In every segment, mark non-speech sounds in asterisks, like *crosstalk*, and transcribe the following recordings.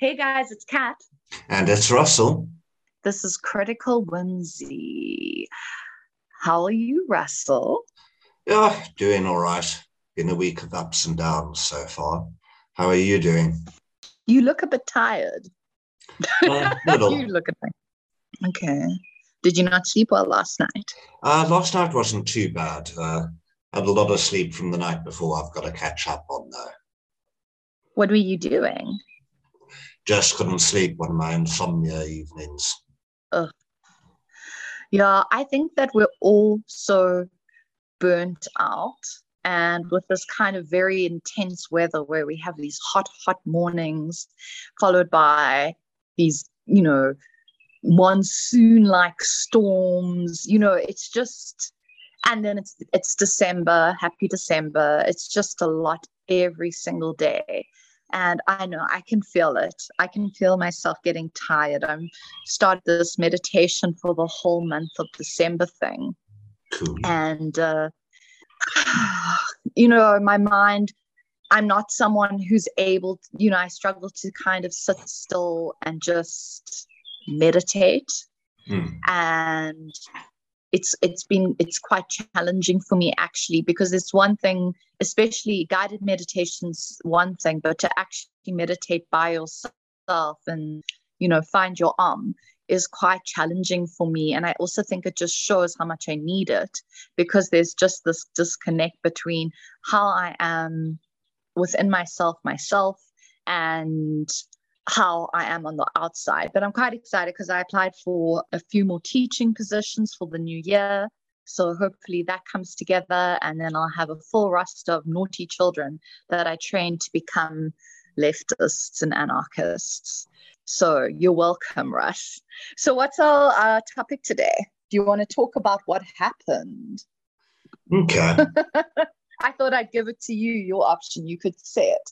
Hey guys, it's Kat. And it's Russell. This is Critical Whimsy. How are you, Russell? Yeah, doing all right. Been a week of ups and downs so far. How are you doing? You look a bit tired. Uh, *laughs* you look a bit. Okay. Did you not sleep well last night? Uh, last night wasn't too bad. Uh, had a lot of sleep from the night before. I've got to catch up on though. What were you doing? Just couldn't sleep one of my insomnia evenings. Ugh. Yeah, I think that we're all so burnt out. And with this kind of very intense weather where we have these hot, hot mornings, followed by these, you know, monsoon like storms, you know, it's just, and then it's it's December, happy December. It's just a lot every single day and i know i can feel it i can feel myself getting tired i'm started this meditation for the whole month of december thing cool. and uh, *sighs* you know my mind i'm not someone who's able to, you know i struggle to kind of sit still and just meditate Hmm. and it's it's been it's quite challenging for me actually because it's one thing especially guided meditations one thing but to actually meditate by yourself and you know find your arm is quite challenging for me. And i also think it just shows how much i need it because there's just this disconnect between how i am within myself myself and how I am on the outside. But I'm quite excited because I applied for a few more teaching positions for the new year. So hopefully that comes together, and then I'll have a full roster of naughty children that I train to become leftists and anarchists. So you're welcome, Russ. So what's our uh, topic today? Do you want to talk about what happened? Okay. *laughs* I thought I'd give it to you, your option. You could say it.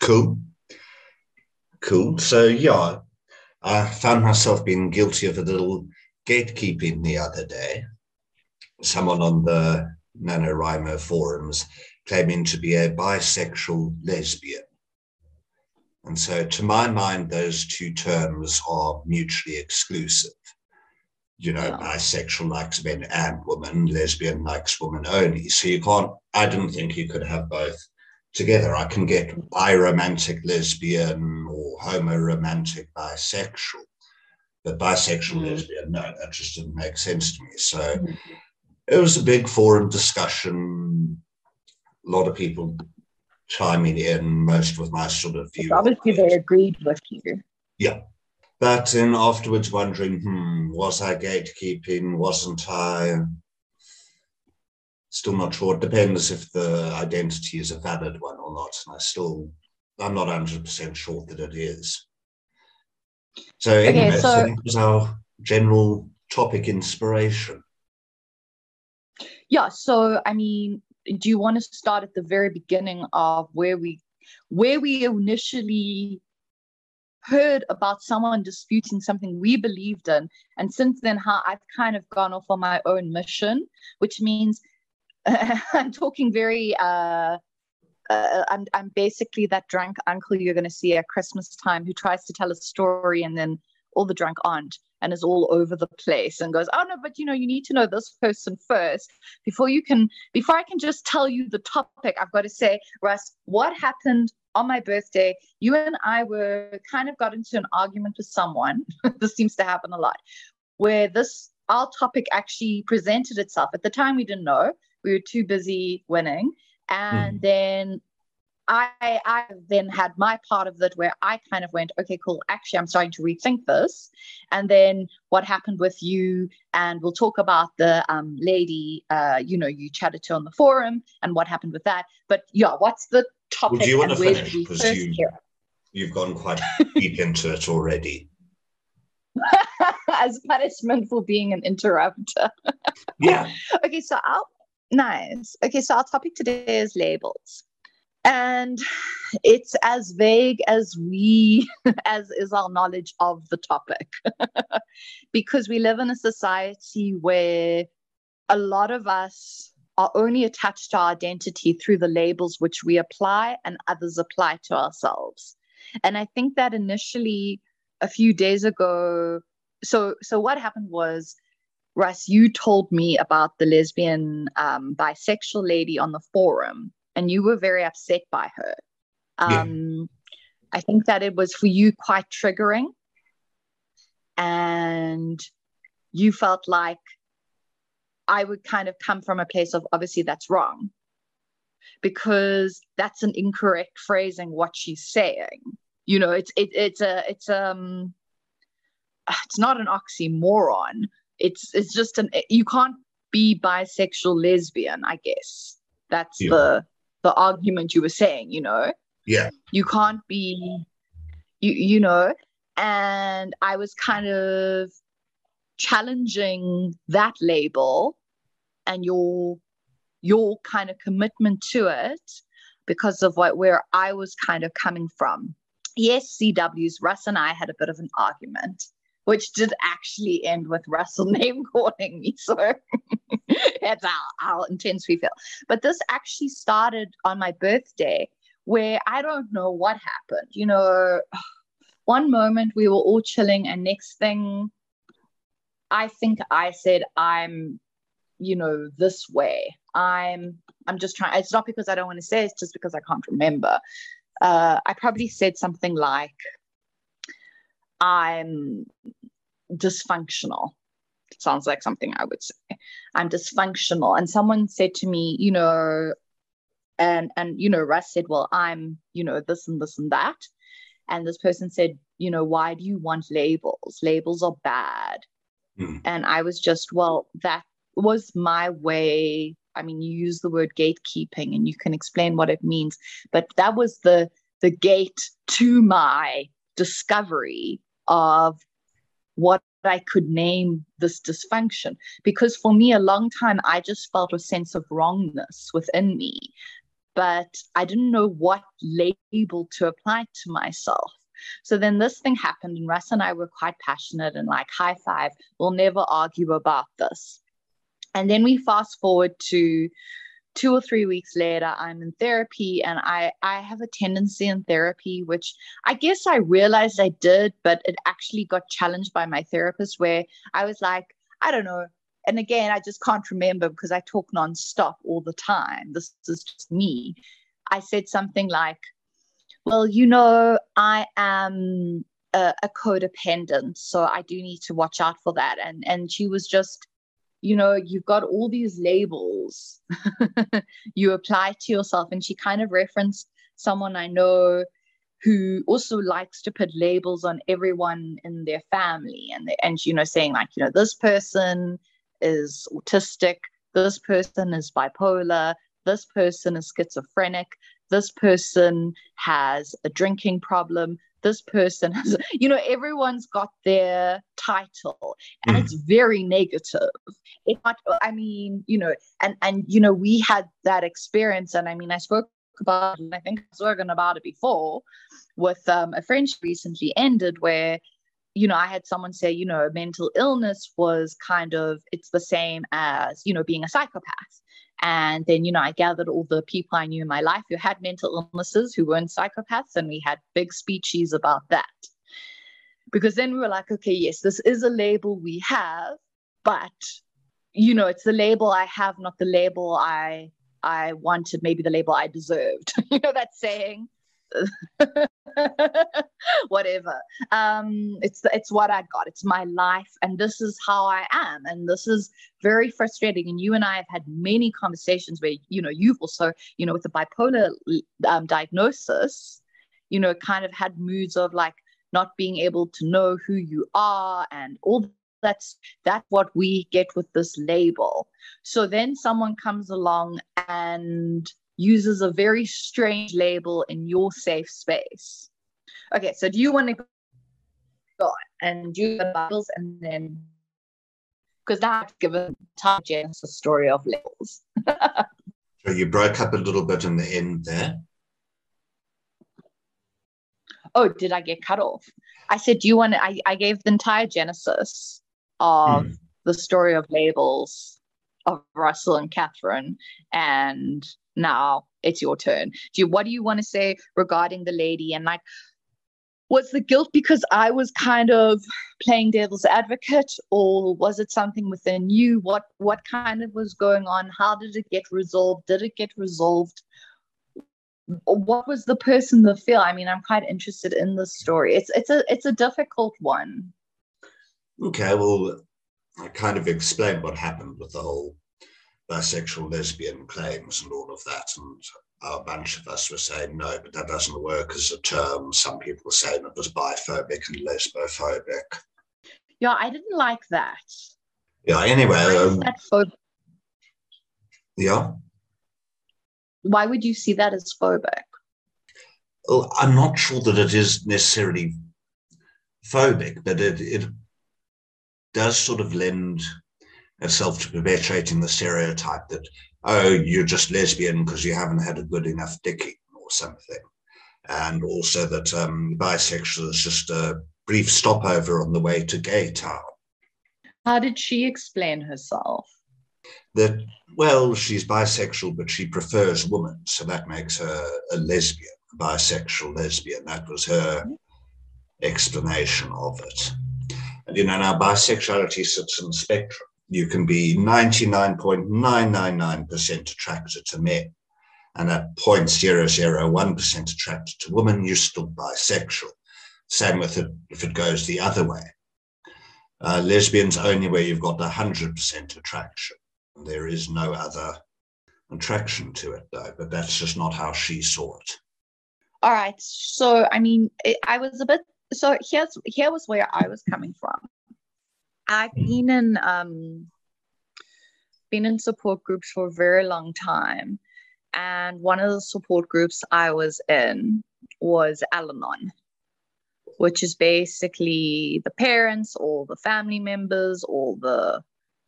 cool. Cool. So, yeah, I found myself being guilty of a little gatekeeping the other day. Someone on the NaNoWriMo forums claiming to be a bisexual lesbian. And so, to my mind, those two terms are mutually exclusive. You know, bisexual likes men and women, lesbian likes women only. So, you can't, I didn't think you could have both together. I can get biromantic lesbian or homoromantic bisexual, but bisexual Mm. lesbian, no, that just didn't make sense to me. So Mhm. it was a big forum discussion. A lot of people chiming in, most with my sort of view. on Obviously, they agreed with you. Yeah. But then afterwards wondering, hmm, was I gatekeeping? Wasn't I? Still not sure. It depends if the identity is a valid one or not. And I still, I'm not 100% sure that it is. So, anyway, so, so- that was our general topic inspiration. Yeah. So, I mean, do you want to start at the very beginning of where we, where we initially heard about someone disputing something we believed in, and since then, how I've kind of gone off on my own mission, which means *laughs* I'm talking very. Uh, uh, I'm I'm basically that drunk uncle you're going to see at Christmas time who tries to tell a story and then all the drunk aunt and is all over the place and goes, oh no, but you know you need to know this person first before you can before I can just tell you the topic. I've got to say, Russ, what happened on my birthday? You and I were kind of got into an argument with someone. *laughs* this seems to happen a lot, where this our topic actually presented itself. At the time, we didn't know. We were too busy winning and then I, I then had my part of it where I kind of went, okay, cool. Actually, I'm starting to rethink this. And then what happened with you, and we'll talk about the um, lady, uh, you know, you chatted to on the forum, and what happened with that. But yeah, what's the topic? do you want to finish? did we 'Cause first you- You've gone quite *laughs* deep into it already. *laughs* As punishment for being an interrupter. Yeah. *laughs* okay, so our nice. Okay, so our topic today is labels. And it's as vague as we *laughs* as is our knowledge of the topic. *laughs* because we live in a society where a lot of us are only attached to our identity through the labels which we apply and others apply to ourselves. And I think that initially, a few days ago, so so what happened was Russ, you told me about the lesbian um, bisexual lady on the forum, and you were very upset by her. Um, yeah. I think that it was for you quite triggering. And you felt like I would kind of come from a place of obviously that's wrong because that's an incorrect phrasing what she's saying. You know, it's it, it's a it's um it's not an oxymoron. It's it's just an you can't be bisexual lesbian, I guess. That's yeah. the the argument you were saying, you know. Yeah. You can't be you you know, and I was kind of challenging that label and your your kind of commitment to it because of what where I was kind of coming from. Yes, CW's Russ and I had a bit of an argument, which did actually end with Russell *laughs* name calling me. So *laughs* that's how, how intense we feel. But this actually started on my birthday where I don't know what happened. You know, *sighs* one moment we were all chilling, and next thing, I think I said, I'm, you know, this way. I'm, I'm just trying. It's not because I don't want to say. It's just because I can't remember. Uh, I probably said something like, I'm dysfunctional. Sounds like something I would say. I'm dysfunctional. And someone said to me, you know, and and you know russ said well i'm you know this and this and that and this person said you know why do you want labels labels are bad mm. and i was just well that was my way i mean you use the word gatekeeping and you can explain what it means but that was the the gate to my discovery of what I could name this dysfunction. Because for me, a long time, I just felt a sense of wrongness within me but I didn't know what label to apply to myself. So then this thing happened, and Russ and I were quite passionate and like, high five, we'll never argue about this. And then we fast forward to two or three weeks later i'm in therapy and i i have a tendency in therapy which i guess i realized i did but it actually got challenged by my therapist where i was like i don't know and again, I just can't remember because I talk nonstop all the time. This is just me. I said something like, Well, you know, I am a, a codependent, so I do need to watch out for that. And and she was just, you know, you've got all these labels *laughs* you apply to yourself. And she kind of referenced someone I know who also likes to put labels on everyone in their family and and you know saying like you know this person is autistic, this person is bipolar, this person is schizophrenic, this person has a drinking problem, this person has, *laughs* you know, everyone's got their title and mm. it's very negative. It not, I mean, you know, and, and, you know, we had that experience. And I mean, I spoke about, I think I was spoken about it before with um, a friendship recently ended where you know, I had someone say, you know, mental illness was kind of, it's the same as, you know, being a psychopath. And then, you know, I gathered all the people I knew in my life who had mental illnesses who weren't psychopaths, and we had big speeches about that. Because then we were like, okay, yes, this is a label we have, but, you know, it's the label I have, not the label I I wanted, maybe the label I deserved. *laughs* you know that saying? *laughs* whatever. Um it's it's what i got. It's my life and this is how i am and this is very frustrating and you and i have had many conversations where you know you've also you know with the bipolar um, diagnosis you know kind of had moods of like not being able to know who you are and all that's that's what we get with this label. So then someone comes along and uses a very strange label in your safe space. Okay, so do you want to go and do the Bibles and then because I've given time Genesis story of labels. so you broke up a little bit in the end there. Oh, did I get cut off? I said, do you want to, I, I gave the entire Genesis of mm. the story of labels of Russell and Catherine and now it's your turn. Do you, what do you want to say regarding the lady? And like, was the guilt because I was kind of playing devil's advocate, or was it something within you? What what kind of was going on? How did it get resolved? Did it get resolved? What was the person the feel? I mean, I'm quite interested in this story. It's it's a it's a difficult one. Okay, well, I kind of explained what happened with the whole bisexual lesbian claims and all of that, and a bunch of us were saying no, but that doesn't work as a term. Some people were saying it was biphobic and lesbophobic. Yeah, I didn't like that. Yeah, anyway. Um, phobic? Yeah. Why would you see that as phobic? Well, I'm not sure that it is necessarily phobic, but it, it does sort of lend itself to perpetuating the stereotype that oh, you're just lesbian because you haven't had a good enough dicking or something. And also that um, bisexual is just a brief stopover on the way to gay town. How did she explain herself? That, well, she's bisexual, but she prefers women. So that makes her a lesbian, a bisexual lesbian. That was her explanation of it. And, you know, now bisexuality sits in the spectrum you can be 99.999% attracted to men and at 0.001% attracted to women, you're still bisexual. Same with it if it goes the other way. Uh, lesbians only where you've got 100% attraction. There is no other attraction to it, though, but that's just not how she saw it. All right. So, I mean, I was a bit, so here's, here was where I was coming from. I've been in um, been in support groups for a very long time, and one of the support groups I was in was Al-Anon, which is basically the parents or the family members or the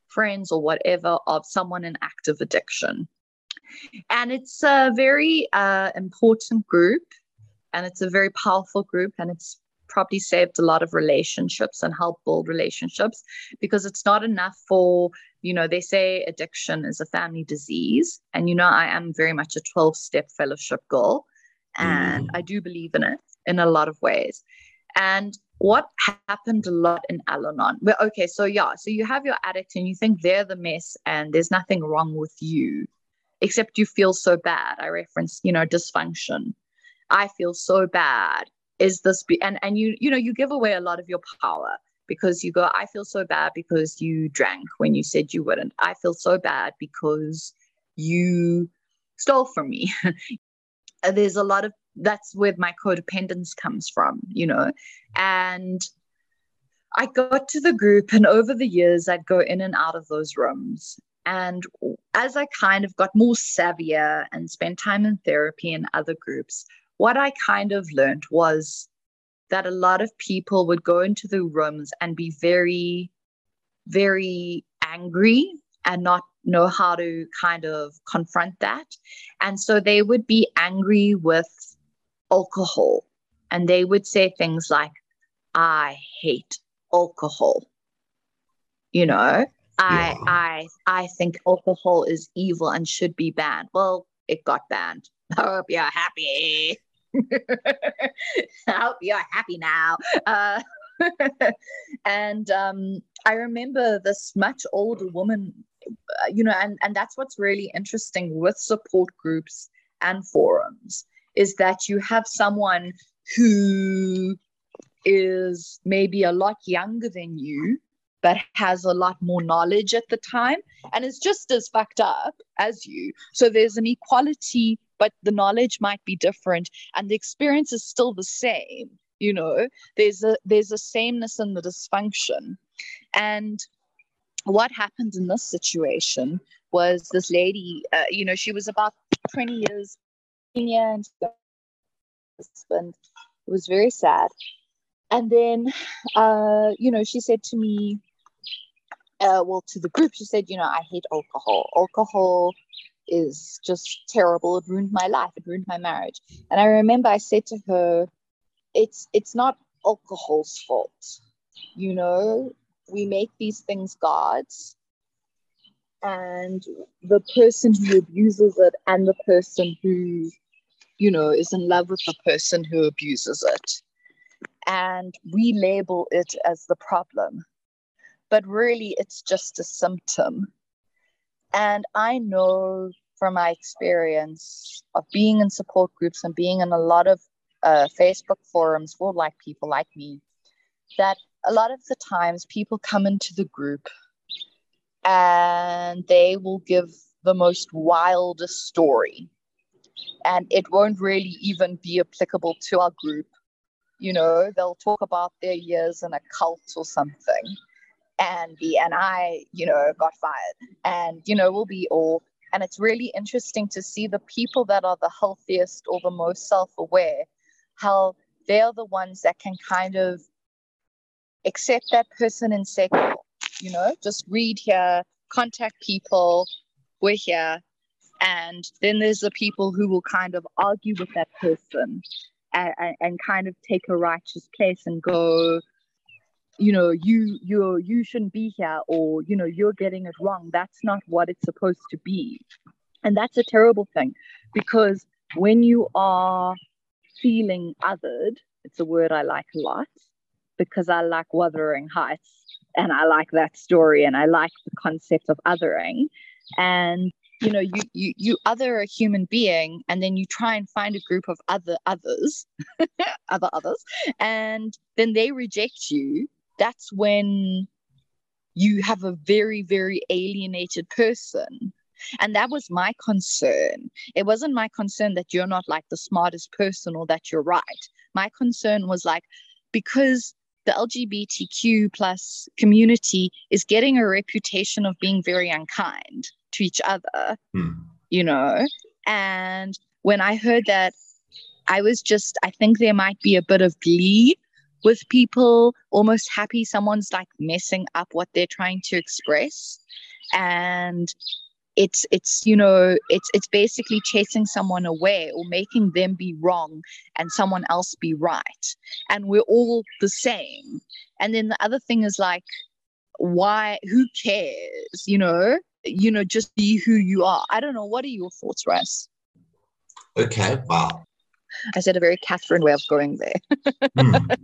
friends or whatever of someone in active addiction. And it's a very uh, important group and it's a very powerful group and it's probably saved a lot of relationships and helped build relationships because it's not enough for you know they say addiction is a family disease and you know i am very much a 12 step fellowship girl and mm. i do believe in it in a lot of ways and what happened a lot in Al-Anon? Well, okay, so yeah, so you have your addict and you think they're the mess and there's nothing wrong with you, except you feel so bad. I reference, you know, dysfunction. I feel so bad is this be and and you you know you give away a lot of your power because you go i feel so bad because you drank when you said you wouldn't. I feel so bad because you stole from me. *laughs* There's a lot of that's where my codependence comes from you know and i got to the group and over the years i'd go in and out of those rooms. And as i kind of got more savvier and spent time in therapy and other groups what I kind of learned was that a lot of people would go into the rooms and be very, very angry and not know how to kind of confront that. And so they would be angry with alcohol and they would say things like, I hate alcohol. You know, I yeah. I I think alcohol is evil and should be banned. Well, it got banned. I hope you're happy. *laughs* I hope you're happy now. Uh, *laughs* and um, I remember this much older woman, uh, you know, and, and that's what's really interesting with support groups and forums is that you have someone who is maybe a lot younger than you but has a lot more knowledge at the time and is just as fucked up as you. So there's an equality but the knowledge might be different and the experience is still the same you know? There's a there's a sameness in the dysfunction. And what happened in this situation was this lady uh, you know she was about 20 years senior and husband. It was very sad. And then uh, you know she said to me uh, well to the group she said you know i hate alcohol alcohol is just terrible. It ruined my life. It ruined my marriage. And I remember I said to her, it's it's not alcohol's fault. You know, we make these things gods. And the person who abuses it and the person who, you know, is in love with the person who abuses it. and we label it as the problem. But really, it's just a symptom. And I know from my experience of being in support groups and being in a lot of uh, Facebook forums for like people like me that a lot of the times people come into the group and they will give the most wildest story. And it won't really even be applicable to our group. You know they'll talk about their years in a cult or something and the and i you know got fired. And you know we'll be all and it's really interesting to see the people that are the healthiest or the most self-aware how they're the ones that can kind of accept that person and say you know? Just read here contact people we're here. And then there's the people who will kind of argue with that person and, and kind of take a righteous place and go you know you you you shouldn't be here or you know you're getting it wrong. That's not what it's supposed to be. And that's a terrible thing because when you are feeling othered it's a word i like a lot because i like wuthering heights and i like that story and i like the concept of othering. And you know you you you other a human being and then you try and find a group of other others *laughs* other others and then they reject you that's when you have a very very alienated person and that was my concern it wasn't my concern that you're not like the smartest person or that you're right my concern was like because the lgbtq plus community is getting a reputation of being very unkind to each other, hmm. you know. And when I heard that, I was just, I think there might be a bit of glee with people, almost happy someone's like messing up what they're trying to express. And it's it's you know it's it's basically chasing someone away or making them be wrong and someone else be right and we're all the same and then the other thing is like why who cares you know you know, just be who you are. I don't know. What are your thoughts, Russ? Okay, wow. I said a very Catherine way of going there. mm.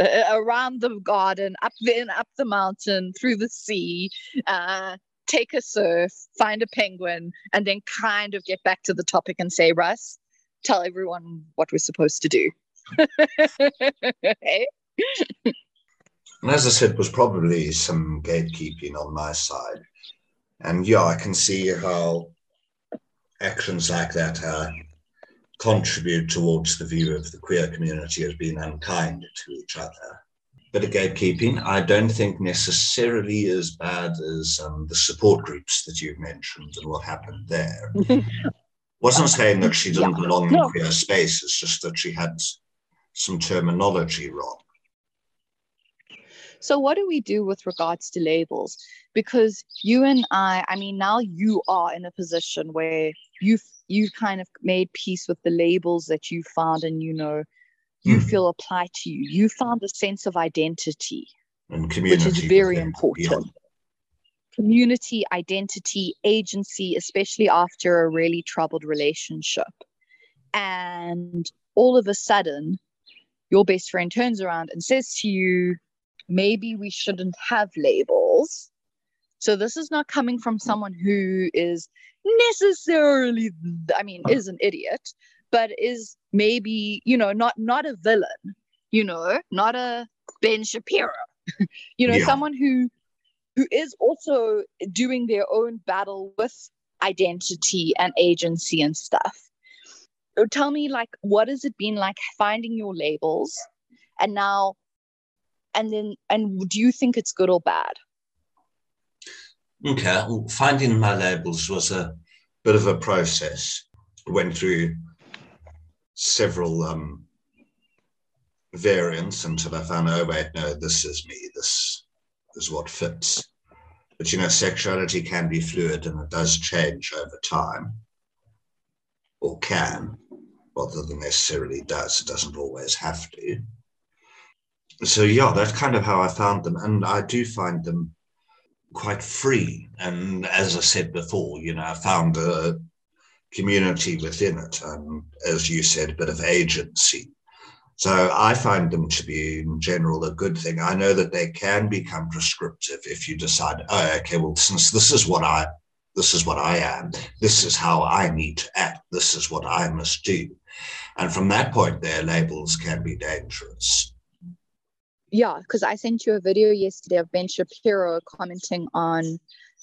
*laughs* Around the garden, up then up the mountain, through the sea, uh, take a surf, find a penguin, and then kind of get back to the topic and say, Russ, tell everyone what we're supposed to do. hey? *laughs* And as I said, was probably some gatekeeping on my side. And yeah, I can see how actions like that uh, contribute towards the view of the queer community as being unkind to each other. But a gatekeeping, I don't think necessarily as bad as um, the support groups that you've mentioned and what happened there. *laughs* Wasn't saying that she didn't yeah. belong in queer space, it's just that she had some terminology wrong. So, what do we do with regards to labels? Because you and I, I mean, now you are in a position where you've you kind of made peace with the labels that you found and you know you mm. feel apply to you. You found a sense of identity, and community, which is very important. Beyond. Community, identity, agency, especially after a really troubled relationship. And all of a sudden, your best friend turns around and says to you, maybe we shouldn't have labels. So this is not coming from someone who is necessarily, I mean, is an idiot, but is maybe, you know, not not a villain, you know, not a Ben Shapiro, *laughs* you know, yeah. someone who who is also doing their own battle with identity and agency and stuff. So tell me, like, what has it been like finding your labels and now and then and do you think it's good or bad okay well, finding my labels was a bit of a process. Went through several um, variants until i found oh wait no this is me this is what fits. But you know sexuality can be fluid and it does change over time or can rather than necessarily does. It doesn't always have to. So yeah, that's kind of how I found them, and I do find them quite free. And as I said before, you know, I found a community within it, and as you said, a bit of agency. So I find them to be, in general, a good thing. I know that they can become prescriptive if you decide, oh, okay, well, since this is what I, this is what I am, this is how I need to act, this is what I must do, and from that point, their labels can be dangerous. Yeah, because I sent you a video yesterday of Ben Shapiro commenting on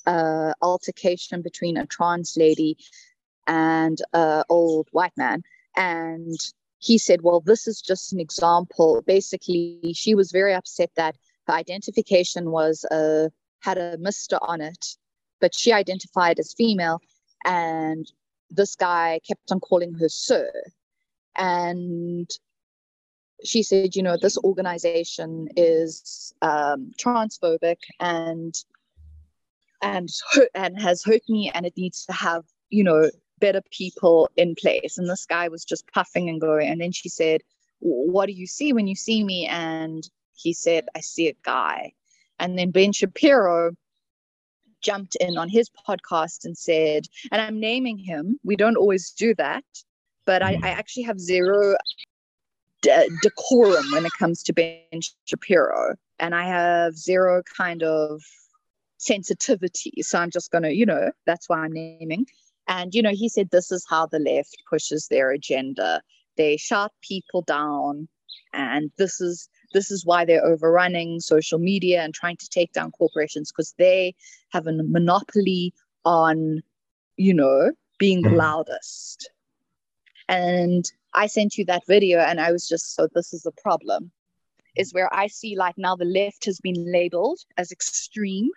uh, altercation between a trans lady and an old white man, and he said, Well, this is just an example. Basically, she was very upset that her identification was uh, had a Mr. on it, but she identified as female. And this guy kept on calling her Sir. And she said, You know, this organization is um, transphobic and and and has hurt me and it needs to have you know better people in place. And this guy was just puffing and going. And then she said, What do you see when you see me? And he said, I see a guy. And then Ben Shapiro jumped in on his podcast and said, and I'm naming him, we don't always do that, but I, I actually have zero de- decorum when it comes to Ben Shapiro. And I have zero kind of sensitivity. So I'm just going to, you know, that's why I'm naming. And, you know, he said this is how the left pushes their agenda. They shut people down. And this is this is why they're overrunning social media and trying to take down corporations because they have a monopoly on, you know, being the mm-hmm. loudest. And I sent you that video and I was just so this is a problem. Is where I see like now the left has been labeled as extreme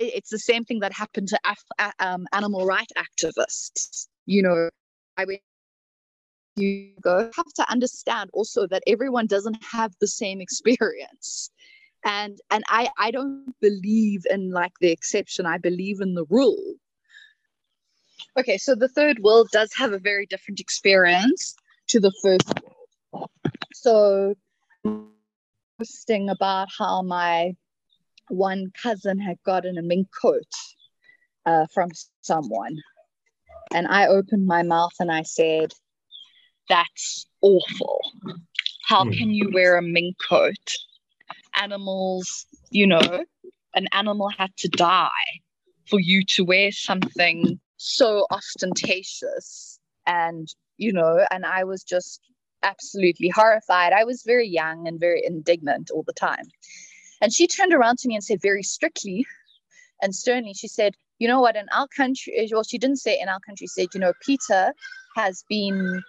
it's the same thing that happened to Af- um, animal rights activists. You know, I went you go have to understand also that everyone doesn't have the same experience and and i i don't believe in like the exception i believe in the rule okay so the third world does have a very different experience to the first world so posting about how my one cousin had gotten a mink coat uh, from someone. And I opened my mouth and I said, That's awful. How hmm. can you wear a mink coat? Animals, you know, an animal had to die for you to wear something so ostentatious. And, you know, and I was just absolutely horrified. I was very young and very indignant all the time. And she turned around to me and said very strictly and sternly, she said, you know what, in our country, eh, well, she didn't say in our country, said, you know, PETA has been,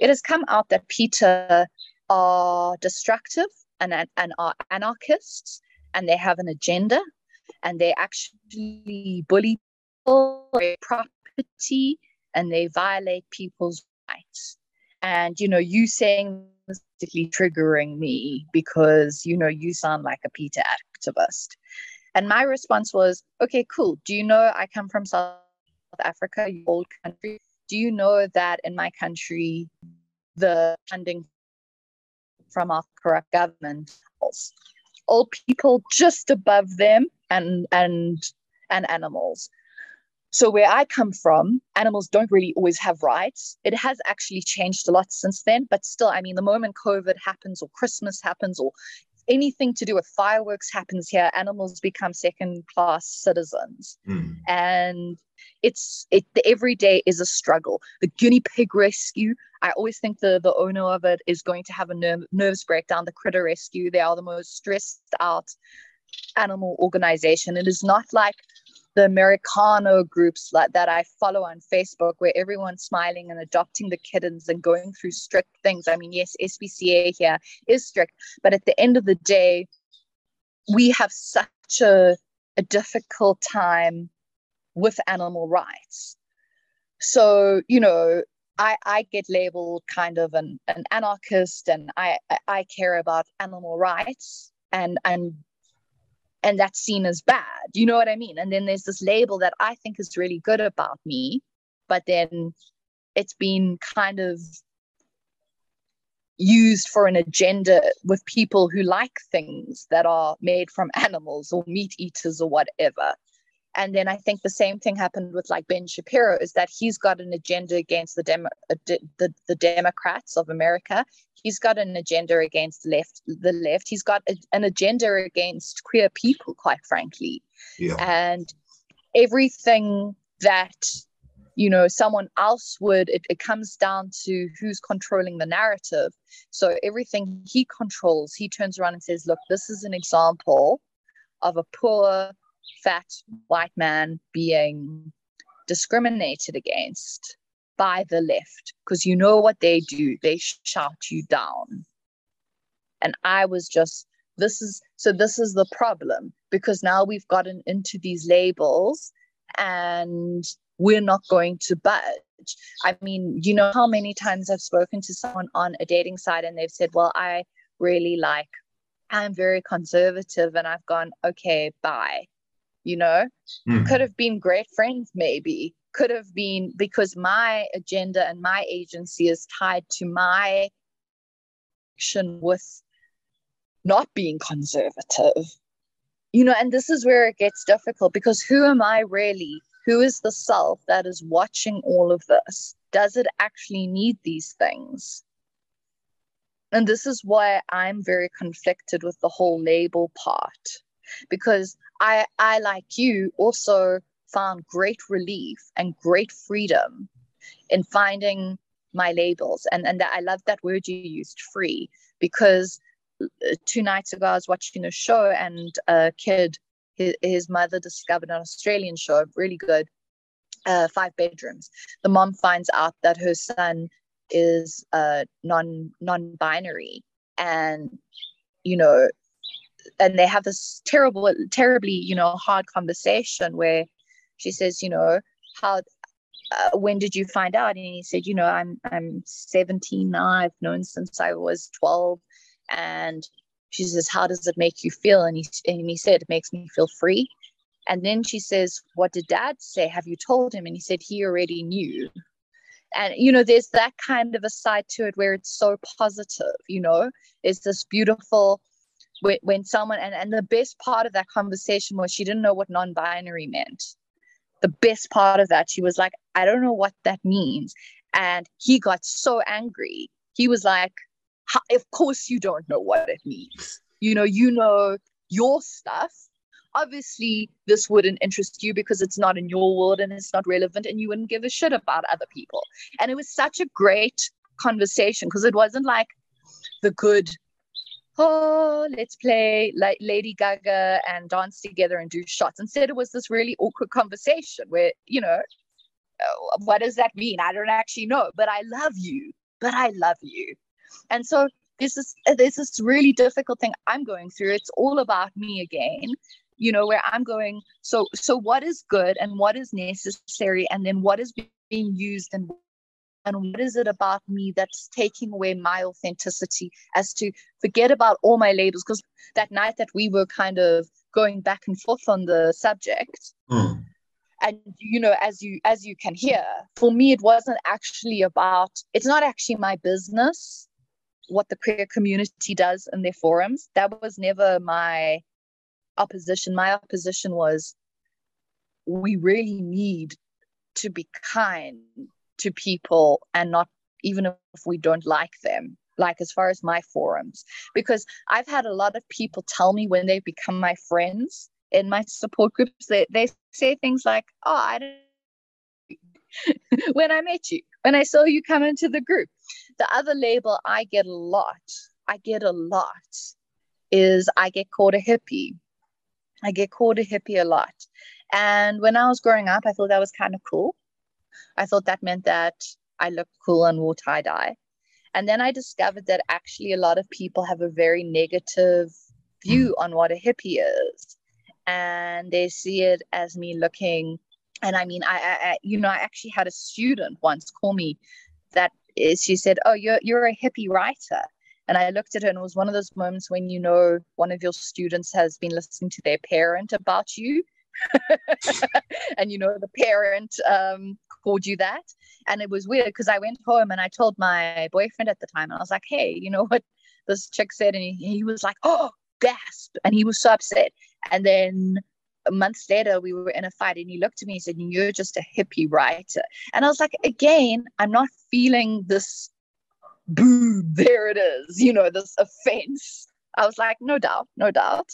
it has come out that PETA are destructive and, and are anarchists and they have an agenda and they actually bully people, property, and they violate people's rights. And, you know, you saying basically triggering me because you know you sound like a PETA activist. And my response was okay cool. Do you know i come from south africa old country? Do you know that in my country the funding from our corrupt government old people just above them and and and animals so, where I come from, animals don't really always have rights. It has actually changed a lot since then, but still, I mean, the moment COVID happens or Christmas happens or anything to do with fireworks happens here, animals become second class citizens. Mm. And it's it every day is a struggle. The guinea pig rescue, I always think the the owner of it is going to have a nerve, nerves breakdown. The critter rescue, they are the most stressed out animal organization. It is not like the Americano groups like, that I follow on Facebook, where everyone's smiling and adopting the kittens and going through strict things. I mean, yes, SPCA here is strict, but at the end of the day, we have such a, a difficult time with animal rights. So, you know, I, I get labeled kind of an, an anarchist and I, I care about animal rights and, and and that's seen as bad. You know what I mean? And then there's this label that I think is really good about me, but then it's been kind of used for an agenda with people who like things that are made from *laughs* animals or meat eaters or whatever. And then I think the same thing happened with like Ben Shapiro is that he's got an agenda against the, Demo- uh, the, the Democrats of America. He's got an agenda against left the left. He's got a, an agenda against queer people quite frankly. Yeah. and everything that you know someone else would it, it comes down to who's controlling the narrative. So everything he controls he turns around and says look this is an example of a poor fat white man being discriminated against by the left because you know what they do they shout you down. And i was just this is so this is the problem because now we've gotten into these labels and we're not going to budge. I mean you know how many times i've spoken to someone on a dating site and they've said well i really like i'm very conservative and i've gone okay bye you know? Mm. could have been great friends maybe could have been because my agenda and my agency is tied to my action with not being conservative. You know and this is where it gets difficult because who am i really? Who is the self that is watching all of this? Does it actually need these things? And this is why i'm very conflicted with the whole label part because i i like you also found great relief and great freedom in finding my labels. And and that i love that word you used free because uh, two nights ago i was watching a show and a kid his, his mother discovered an australian show really good uh, five bedrooms. The mom finds out that her son is uh, non non-binary and you know and they have this terrible terribly you know hard conversation where she says you know how uh, when did you find out? And he said you know i'm i'm 17 now i've known since i was 12 and she says how does it make you feel? And he, and he said it makes me feel free. And then she says what did dad say? Have you told him? And he said he already knew. And you know there's that kind of a side to it where it's so positive you know? It's this beautiful when, when someone and, and the best part of that conversation was she didn't know what non-binary meant the best part of that she was like i don't know what that means. And he got so angry. He was like of course you don't know what it means. You know you know your stuff. Obviously this wouldn't interest you because it's not in your world and it's not relevant and you wouldn't give a shit about other people. And it was such a great conversation because it wasn't like the good oh let's play like lady gaga and dance together and do shots. Instead it was this really awkward conversation where you know uh, what does that mean? I don't actually know but i love you but i love you. And so this is this is really difficult thing i'm going through. It's all about me again you know where i'm going so so what is good and what is necessary and then what is being used and and what is it about me that's taking away my authenticity as to forget about all my labels? Because that night that we were kind of going back and forth on the subject Mm. and you know as you as you can hear for me it wasn't actually about it's not actually my business what the queer community does in their forums. That was never my opposition. My opposition was we really need to be kind to people and not even if we don't like them like as far as my forums. Because i've had a lot of people tell me when they become my friends in my support groups they, they say things like oh i didn't *laughs* when i met you when i saw you come into the group. The other label i get a lot i get a lot is i get called a hippie. I get called a hippie a lot. And when i was growing up i thought that was kind of cool I thought that meant that I looked cool and wore tie dye. And then I discovered that actually a lot of people have a very negative view on what a hippie is. And they see it as me looking. And I mean, I, I, I you know, I actually had a student once call me that is, she said, Oh, you're, you're a hippie writer. And I looked at her and it was one of those moments when you know one of your students has been listening to their parent about you. *laughs* and you know the parent um, called you that? And it was weird because i went home and i told my boyfriend at the time and i was like hey you know what this chick said? And he, he was like oh gasp. And he was so upset. And then months later we were in a fight and he looked at me and said you're just a hippie writer. And i was like again i'm not feeling this boom, there it is, you know, this offense. I was like, no doubt, no doubt.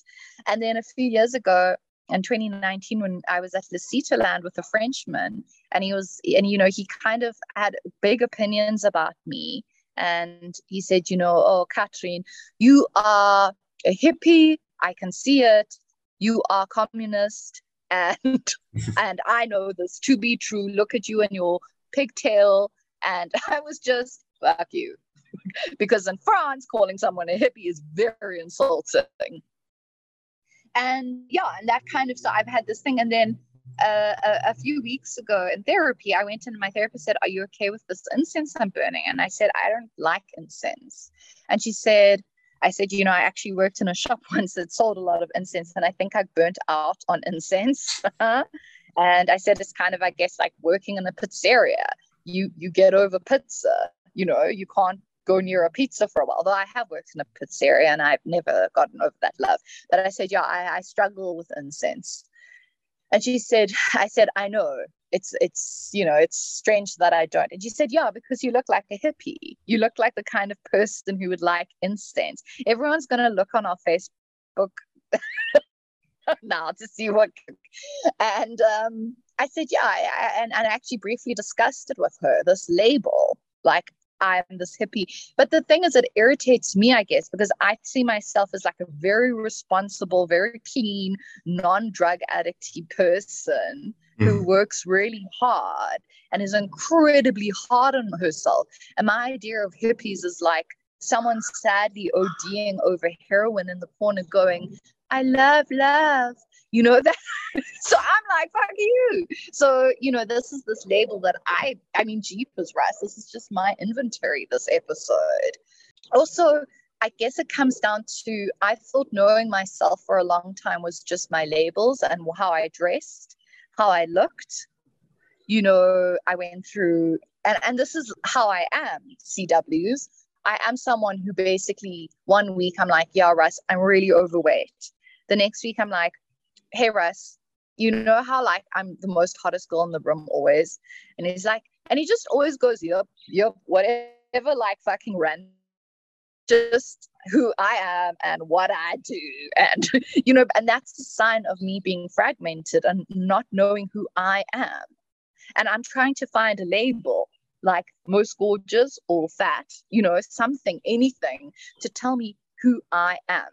And then a few years ago, in 2019 when I was at Land with a Frenchman and he was and you know he kind of had big opinions about me. And he said you know oh Catherine you are a hippie. I can see it. You are communist. *laughs* And *laughs* and I know this to be true. Look at you and your pigtail. And *laughs* I was just fuck you. Because in France calling someone a hippie is very insulting and yeah and that kind of so i've had this thing and then uh, a, a, few weeks ago in therapy i went in and my therapist said are you okay with this incense i'm burning? And i said i don't like incense. And she said i said you know i actually worked in a *laughs* shop once that sold a lot of incense and i think i burnt out on incense. *laughs* And i said it's kind of i guess like working in a pizzeria. You you get over pizza you know you can't go near a pizza for a while. Though I have worked in a pizzeria and I've never gotten over that love. But I said, yeah, I, I struggle with incense. And she said, *laughs* I said, I know it's it's you know it's strange that I don't. And she said, yeah, because you look like a hippie. You look like the kind of person who would like incense. Everyone's gonna look on our Facebook *laughs* now to see what. And um, I said, yeah, I, I, and, and I actually briefly discussed it with her. This label, like I'm this hippie. But the thing is, it irritates me, I guess, because I see myself as like a very responsible, very clean, non drug addicty person mm. who works really hard and is incredibly hard on herself. And my idea of hippies is like someone sadly ODing over heroin in the corner going, I love love you know that *laughs* *laughs* so i'm like fuck you. So you know this is this label that i i mean jeepers rice this is just my inventory this episode. Also i guess it comes down to i thought knowing myself for a long time was just my labels and how i dressed how i looked. You know i went through and and this is how i am cws I am someone who basically one week I'm like, yeah, Russ, I'm really overweight. The next week I'm like, hey Russ, you know how like I'm the most hottest girl in the room always? And he's like, and he just always goes, yep, yep, whatever, like fucking run. Just who I am and what I do. *laughs* And, you know, and that's the sign of me being fragmented and not knowing who I am. And I'm trying to find a label like most gorgeous or fat, you know, something, anything to tell me who I am.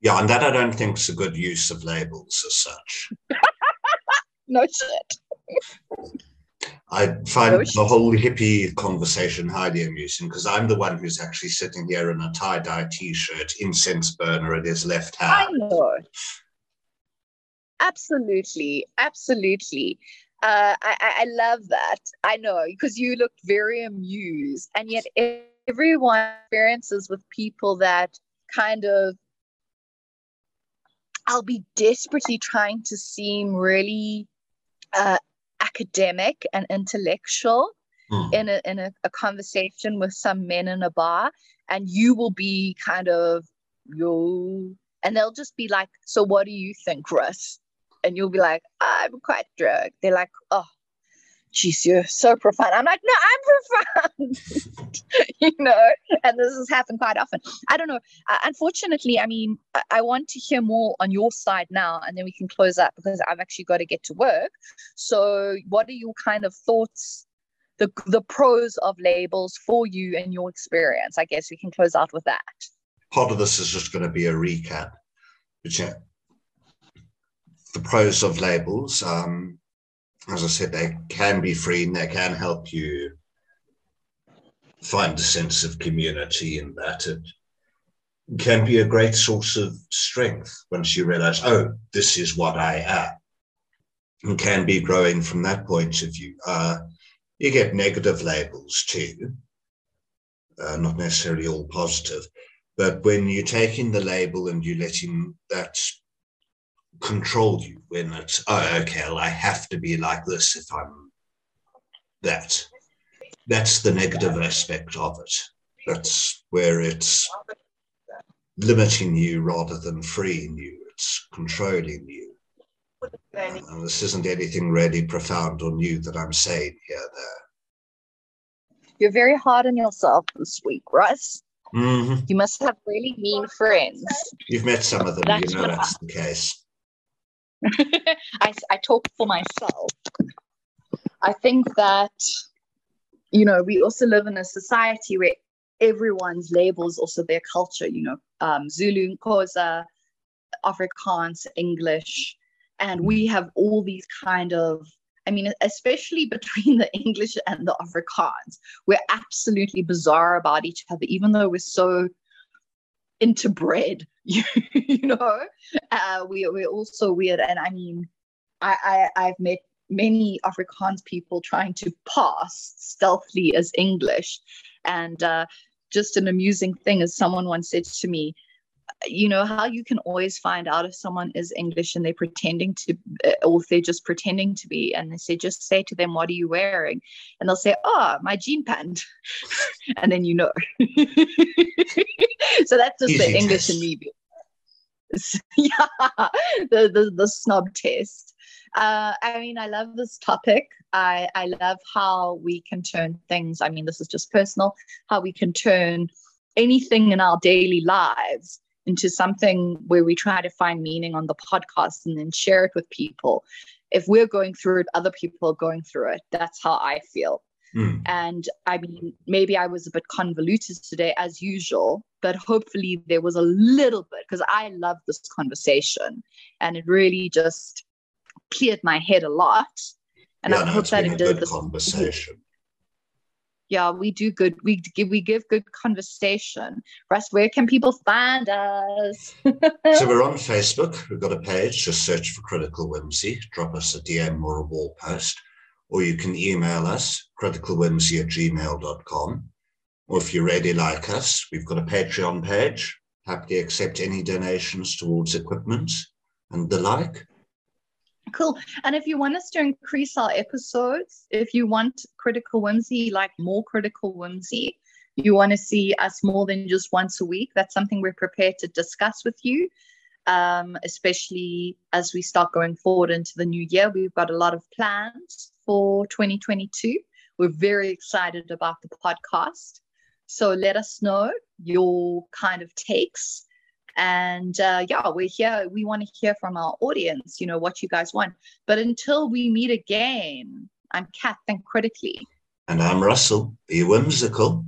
Yeah, and that I don't think is a good use of labels as such. *laughs* no shit. I find no the whole hippie conversation highly amusing because I'm the one who's actually sitting here in a tie dye t shirt, incense burner at his left hand. I know. Absolutely. Absolutely. Uh, I, I love that. I know because you look very amused, and yet everyone experiences with people that kind of I'll be desperately trying to seem really uh, academic and intellectual mm. in a in a, a, conversation with some men in a bar, and you will be kind of yo, and they'll just be like, "So what do you think, Russ?" And you'll be like, "I'm quite drunk." They're like, "Oh, geez, you're so profound. I'm like, no, I'm profound, *laughs* you know, and this has happened quite often. I don't know. Uh, unfortunately, I mean, I, I, want to hear more on your side now, and then we can close up because I've actually got to get to work. So, what are your kind of thoughts, the, the pros of labels for you and your experience? I guess we can close out with that. Part of this is just going to be a recap. Yeah, the pros of labels. Um, as I said, they can be free and they can help you find a sense of community in that. It can be a great source of strength once you realize, oh, this is what I am. And can be growing from that point of view. Uh, you get negative labels too, uh, not necessarily all positive. But when you're taking the label and you're letting that control you when it's oh okay well, i have to be like this if i'm that that's the negative aspect of it that's where it's limiting you rather than freeing you it's controlling you and this isn't anything really profound or new that i'm saying here there You're very hard on yourself this week, Russ. Mm-hmm. You must have really mean friends. You've met some of them, That's you know that's the case. *laughs* I, I talk for myself. I think that, you know, we also live in a society where everyone's labels also their culture, you know, um, Zulu, Xhosa, Afrikaans, English, and we have all these kind of I mean, especially between *laughs* the English and the Afrikaans, we're absolutely bizarre about each other, even though we're so interbred, *laughs* you, you know. Uh, we, we're also weird. And I mean, I, I, I've met many Afrikaans people trying to pass stealthily as English. And uh, just an amusing thing is someone once said to me, you know how you can always find out if someone is english and they're pretending to uh, or if they're just pretending to be and they say just say to them what are you wearing and they'll say oh my jean pant *laughs* and then you know *laughs* so that's just the english in me *laughs* yeah the, the the snob test uh, I mean, I love this topic. I, I love how we can turn things. I mean, this is just personal, how we can turn anything in our daily lives into something where we try to find meaning on the podcast and then share it with people. If we're going through it, other people are going through it. That's how I feel. Mm. And I mean, maybe I was a bit convoluted today as usual, but hopefully there was a little bit because I love this conversation and it really just cleared my head a lot. And yeah, I hope that it did this. conversation. Yeah, we do good. We give we give good conversation. Russ, where can people find us? *laughs* So we're on Facebook. We've got a page. Just search for Critical Whimsy. Drop us a DM or a wall post. Or you can email us, criticalwhimsy at gmail.com. Or if you really like us, we've got a Patreon page. Happy to accept any donations towards equipment and the like. Cool. And if you want us to increase our episodes, if you want critical whimsy, like more critical whimsy, you want to see us more than just once a week, that's something we're prepared to discuss with you. Um, especially as we start going forward into the new year, we've got a lot of plans for 2022. We're very excited about the podcast. So let us know your kind of takes and uh, yeah we're here we want to hear from our audience you know what you guys want but until we meet again i'm kat think critically And I'm Russell. Be whimsical.